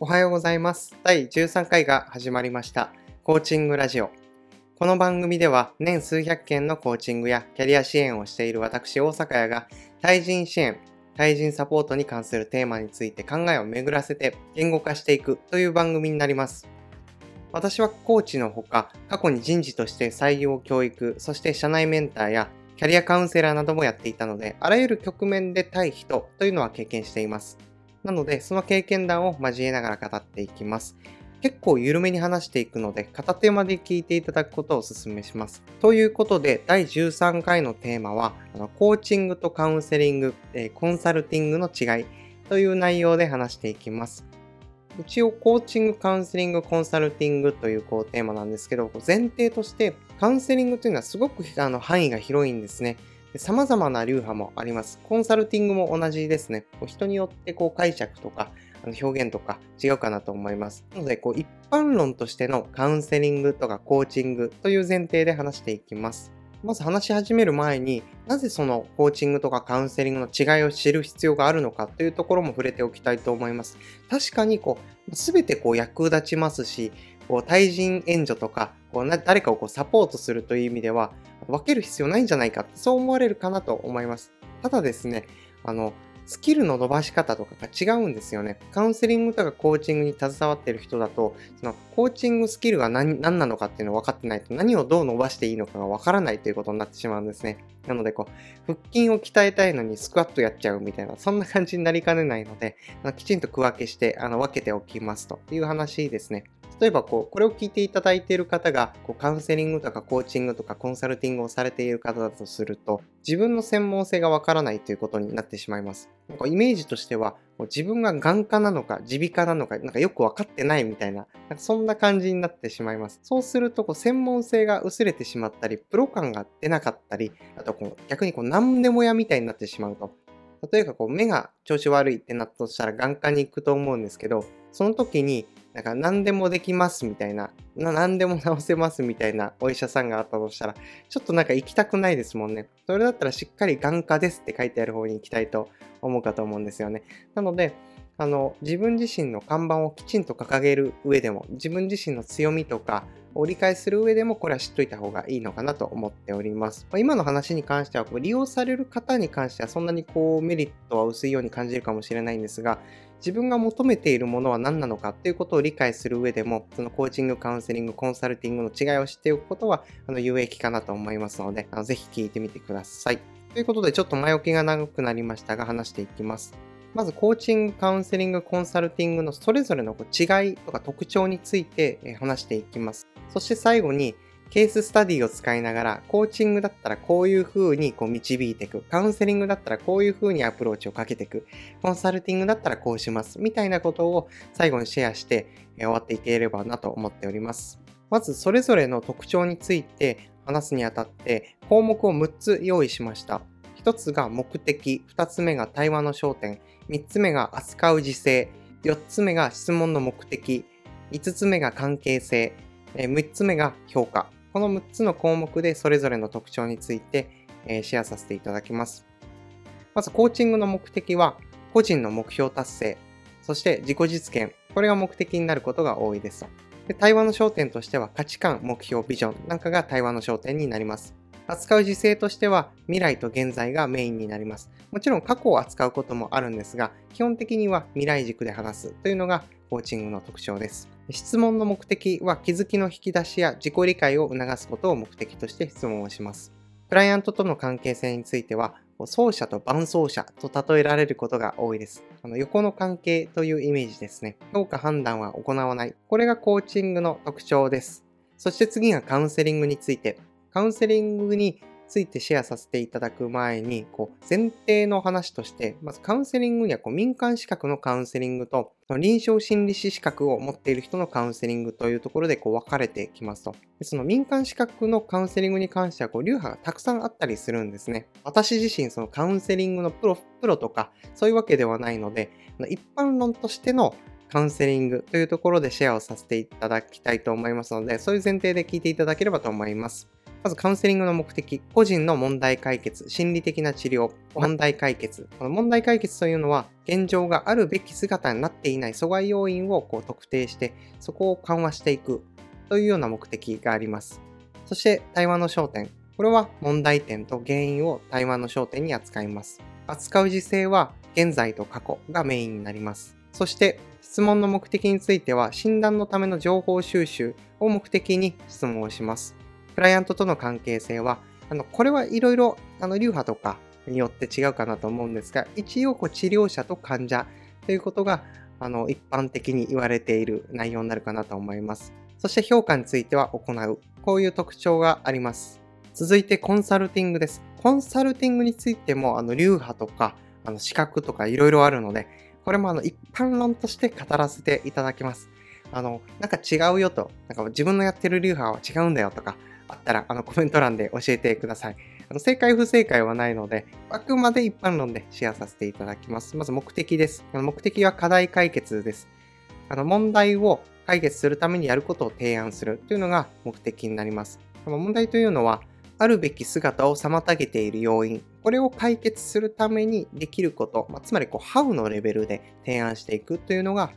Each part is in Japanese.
おはようございます。第13回が始まりました。コーチングラジオ。この番組では年数百件のコーチングやキャリア支援をしている私大阪屋が対人支援、対人サポートに関するテーマについて考えを巡らせて言語化していくという番組になります。私はコーチのほか、過去に人事として採用教育、そして社内メンターやキャリアカウンセラーなどもやっていたので、あらゆる局面で対人というのは経験しています。なので、その経験談を交えながら語っていきます。結構緩めに話していくので、片手まで聞いていただくことをお勧めします。ということで、第13回のテーマは、あのコーチングとカウンセリング、えーコンサルティングの違いという内容で話していきます。一応、コーチング、カウンセリング、コンサルティングというこうテーマなんですけど、前提として、カウンセリングというのはすごくあの範囲が広いんですね。で様々な流派もあります。コンサルティングも同じですね。こう人によってこう解釈とか表現とか違うかなと思います。なので、こう一般論としてのカウンセリングとかコーチングという前提で話していきます。まず話し始める前になぜそのコーチングとかカウンセリングの違いを知る必要があるのかというところも触れておきたいと思います。確かにこう全てこう役立ちますし、こう対人援助とかこうな誰かをこうサポートするという意味では分ける必要ないんじゃないかってそう思われるかなと思います。ただですね、あのスキルの伸ばし方とかが違うんですよね。カウンセリングとかコーチングに携わっている人だと、そのコーチングスキルが何何なのかっていうのを分かってないと何をどう伸ばしていいのかが分からないということになってしまうんですね。なのでこう、腹筋を鍛えたいのにスクワットやっちゃうみたいな、そんな感じになりかねないので、きちんと区分けしてあの分けておきますという話ですね。例えばこう、これを聞いていただいている方がこうカウンセリングとかコーチングとかコンサルティングをされている方だとすると、自分の専門性がわからないということになってしまいます。なんかイメージとしては、自分が眼科なのか耳鼻科なのか、なんかよくわかってないみたいな、なんかそんな感じになってしまいます。そうするとこう、専門性が薄れてしまったり、プロ感が出なかったり、あとこう逆にこう何でもやみたいになってしまうと。例えばこう目が調子悪いってなったとしたら眼科に行くと思うんですけど、その時になんか何でもできますみたいな、な何でも治せますみたいなお医者さんがあったとしたら、ちょっとなんか行きたくないですもんね。それだったらしっかり眼科ですって書いてある方に行きたいと思うかと思うんですよね。なので、あの自分自身の看板をきちんと掲げる上でも、自分自身の強みとかを理解する上でも、これは知っといた方がいいのかなと思っております。ま今の話に関しては、利用される方に関してはそんなにこうメリットは薄いように感じるかもしれないんですが、自分が求めているものは何なのかっていうことを理解する上でも、そのコーチング、カウンセリング、コンサルティングの違いを知っておくことは、あの有益かなと思いますので、あのぜひ聞いてみてください。ということで、ちょっと前置きが長くなりましたが、話していきます。まず、コーチング、カウンセリング、コンサルティングのそれぞれの違いとか特徴について話していきます。そして最後に、ケーススタディを使いながら、コーチングだったらこういう風にこう導いていく。カウンセリングだったらこういう風にアプローチをかけていく。コンサルティングだったらこうします。みたいなことを最後にシェアして終わっていければなと思っております。まず、それぞれの特徴について話すにあたって、項目を6つ用意しました。1つが目的、2つ目が対話の焦点、3つ目が扱う時勢、4つ目が質問の目的、5つ目が関係性、6つ目が評価。この6つの項目でそれぞれの特徴について、えシェアさせていただきます。まず、コーチングの目的は、個人の目標達成、そして自己実現、これが目的になることが多いです。で対話の焦点としては、価値観、目標、ビジョンなんかが対話の焦点になります。扱う姿勢としては、未来と現在がメインになります。もちろん過去を扱うこともあるんですが、基本的には未来軸で話すというのがコーチングの特徴です。質問の目的は気づきの引き出しや自己理解を促すことを目的として質問をします。クライアントとの関係性については、走者と伴走者と例えられることが多いです。あの横の関係というイメージですね。評価判断は行わない。これがコーチングの特徴です。そして次がカウンセリングについて。カウンセリングについてシェアさせていただく前に、こう前提の話として、まずカウンセリングにはこう民間資格のカウンセリングと、臨床心理士資格を持っている人のカウンセリングというところでこう分かれてきますと。でその民間資格のカウンセリングに関してはこう流派がたくさんあったりするんですね。私自身そのカウンセリングのプロプロとかそういうわけではないので、一般論としてのカウンセリングというところでシェアをさせていただきたいと思いますので、そういう前提で聞いていただければと思います。まずカウンセリングの目的、個人の問題解決、心理的な治療、問題解決。この問題解決というのは、現状があるべき姿になっていない阻害要因をこう特定して、そこを緩和していくというような目的があります。そして対話の焦点。これは問題点と原因を対話の焦点に扱います。扱う時勢は現在と過去がメインになります。そして質問の目的については診断のための情報収集を目的に質問をします。クライアントとの関係性は、あのこれはいろいろ流派とかによって違うかなと思うんですが、一応こう治療者と患者ということがあの一般的に言われている内容になるかなと思います。そして評価については行う。こういう特徴があります。続いてコンサルティングです。コンサルティングについても、あの、流派とか、あの、資格とかいろいろあるので、これもあの、一般論として語らせていただきます。あの、なんか違うよと、なんか自分のやってる流派は違うんだよとか、あったら、あの、コメント欄で教えてください。あの正解不正解はないので、あくまで一般論でシェアさせていただきます。まず目的です。目的は課題解決です。あの問題を解決するためにやることを提案するというのが目的になります。問題というのは、あるべき姿を妨げている要因、これを解決するためにできること、まあ、つまりこう、ハウのレベルで提案していくというのが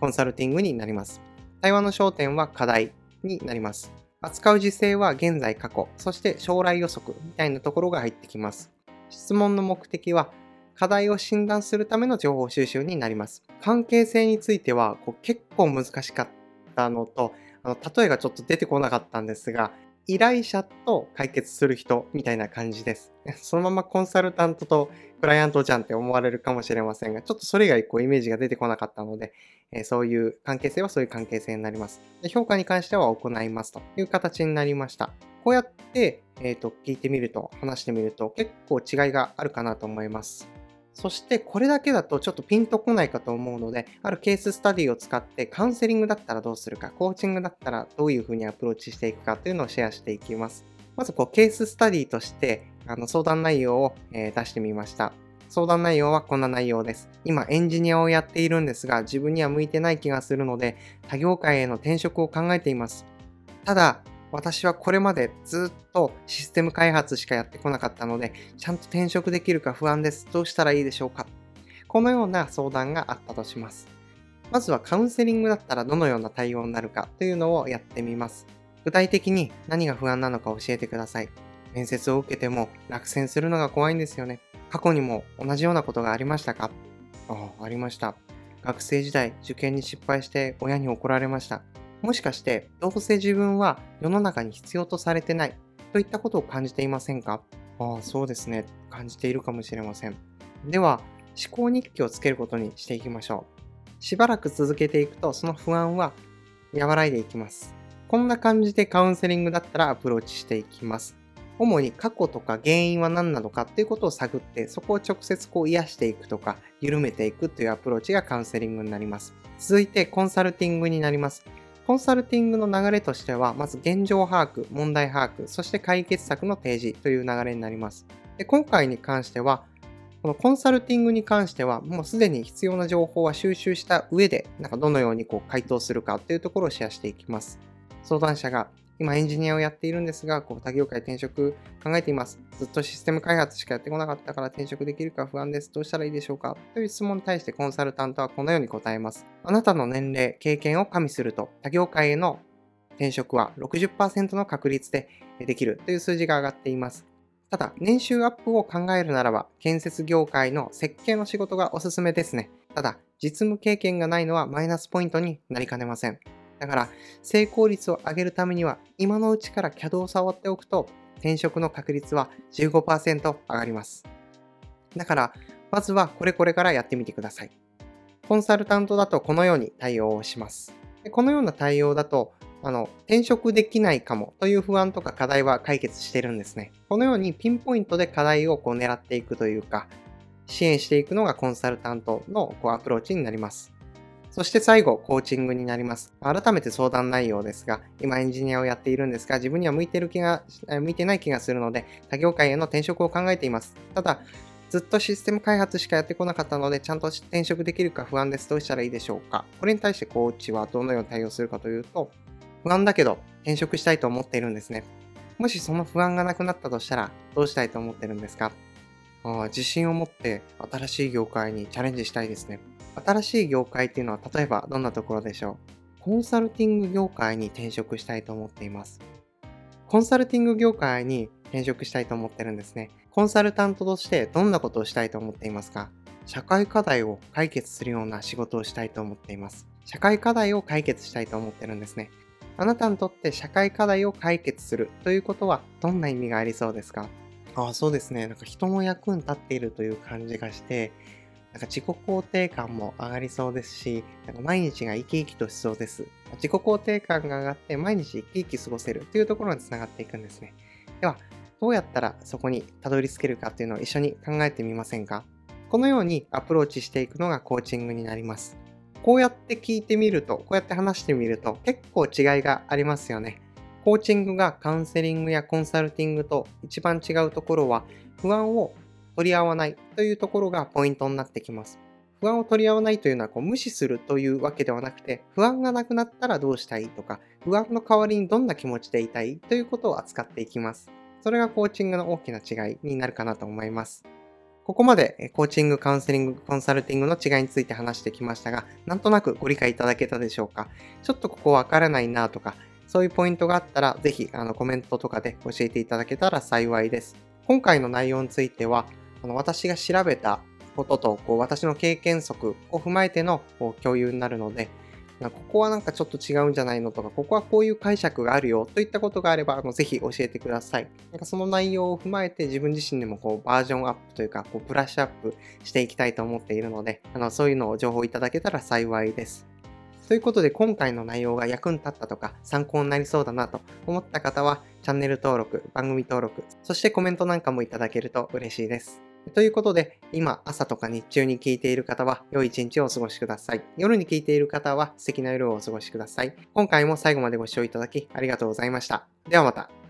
コンサルティングになります。対話の焦点は課題になります。扱う時勢は現在過去、そして将来予測みたいなところが入ってきます。質問の目的は課題を診断するための情報収集になります。関係性についてはこう結構難しかったのと、あの例えがちょっと出てこなかったんですが、依頼者と解決する人みたいな感じです。そのままコンサルタントとクライアントじゃんって思われるかもしれませんが、ちょっとそれ以外こうイメージが出てこなかったので、えそういう関係性はそういう関係性になりますで。評価に関しては行いますという形になりました。こうやって、えーと聞いてみると、話してみると結構違いがあるかなと思います。そしてこれだけだとちょっとピンとこないかと思うので、あるケーススタディを使ってカウンセリングだったらどうするか、コーチングだったらどういうふうにアプローチしていくかというのをシェアしていきます。まずこうケーススタディとしてあの相談内容を、え、出してみました。相談内容はこんな内容です。今エンジニアをやっているんですが自分には向いてない気がするので他業界への転職を考えています。ただ私はこれまでずっとシステム開発しかやってこなかったので、ちゃんと転職できるか不安です。どうしたらいいでしょうかこのような相談があったとします。まずはカウンセリングだったらどのような対応になるかというのをやってみます。具体的に何が不安なのか教えてください。面接を受けても落選するのが怖いんですよね。過去にも同じようなことがありましたか？ああ、ありました。学生時代受験に失敗して親に怒られました。もしかして、どうせ自分は世の中に必要とされてないといったことを感じていませんか？ああ、そうですね。感じているかもしれません。では、思考日記をつけることにしていきましょう。しばらく続けていくと、その不安は和らいでいきます。こんな感じでカウンセリングだったらアプローチしていきます。主に過去とか原因は何なのかっていうことを探って、そこを直接こう癒していくとか、緩めていくというアプローチがカウンセリングになります。続いてコンサルティングになります。コンサルティングの流れとしては、まず現状把握、問題把握、そして解決策の提示という流れになります。で今回に関しては、このコンサルティングに関しては、もうすでに必要な情報は収集した上で、なんかどのようにこう回答するかというところをシェアしていきます。相談者が今エンジニアをやっているんですが、こう他業界転職考えています。ずっとシステム開発しかやってこなかったから転職できるか不安です。どうしたらいいでしょうか？という質問に対してコンサルタントはこのように答えます。あなたの年齢、経験を加味すると、他業界への転職は60%の確率でできるという数字が上がっています。ただ、年収アップを考えるならば、建設業界の設計の仕事がおすすめですね。ただ、実務経験がないのはマイナスポイントになりかねません。だから、成功率を上げるためには、今のうちから CAD を触っておくと、転職の確率は15%上がります。だから、まずはこれこれからやってみてください。コンサルタントだとこのように対応をします。でこのような対応だと、あの、転職できないかもという不安とか課題は解決してるんですね。このようにピンポイントで課題をこう狙っていくというか、支援していくのがコンサルタントのこうアプローチになります。そして最後、コーチングになります。改めて相談内容ですが、今エンジニアをやっているんですが、自分には向いてる気が、向いてない気がするので、他業界への転職を考えています。ただ、ずっとシステム開発しかやってこなかったので、ちゃんと転職できるか不安です。どうしたらいいでしょうか？これに対してコーチはどのように対応するかというと、不安だけど転職したいと思っているんですね。もしその不安がなくなったとしたら、どうしたいと思ってるんですか？あ自信を持って新しい業界にチャレンジしたいですね。新しい業界っていうのは例えばどんなところでしょう？コンサルティング業界に転職したいと思っています。コンサルティング業界に転職したいと思ってるんですね。コンサルタントとしてどんなことをしたいと思っていますか？社会課題を解決するような仕事をしたいと思っています。社会課題を解決したいと思ってるんですね。あなたにとって社会課題を解決するということはどんな意味がありそうですか？ああ、そうですね。なんか人の役に立っているという感じがして、なんか自己肯定感も上がりそうですし、なんか毎日が生き生きとしそうです。自己肯定感が上がって毎日生き生き過ごせるというところにつながっていくんですね。では、どうやったらそこにたどり着けるかっていうのを一緒に考えてみませんか？このようにアプローチしていくのがコーチングになります。こうやって聞いてみると、こうやって話してみると結構違いがありますよね。コーチングがカウンセリングやコンサルティングと一番違うところは不安を取り合わないというところがポイントになってきます。不安を取り合わないというのはこう無視するというわけではなくて不安がなくなったらどうしたいとか不安の代わりにどんな気持ちでいたいということを扱っていきます。それがコーチングの大きな違いになるかなと思います。ここまでコーチング、カウンセリング、コンサルティングの違いについて話してきましたが、なんとなくご理解いただけたでしょうか？ちょっとここわからないなとか、そういうポイントがあったら、ぜひあのコメントとかで教えていただけたら幸いです。今回の内容については、あの私が調べたこととこう私の経験則を踏まえてのこう共有になるので、ここはなんかちょっと違うんじゃないのとか、ここはこういう解釈があるよといったことがあれば、あのぜひ教えてください。なんかその内容を踏まえて自分自身でもこうバージョンアップというか、こうブラッシュアップしていきたいと思っているので、あのそういうのを情報いただけたら幸いです。ということで今回の内容が役に立ったとか参考になりそうだなと思った方はチャンネル登録、番組登録、そしてコメントなんかもいただけると嬉しいです。ということで、今朝とか日中に聞いている方は良い一日をお過ごしください。夜に聞いている方は素敵な夜をお過ごしください。今回も最後までご視聴いただきありがとうございました。ではまた。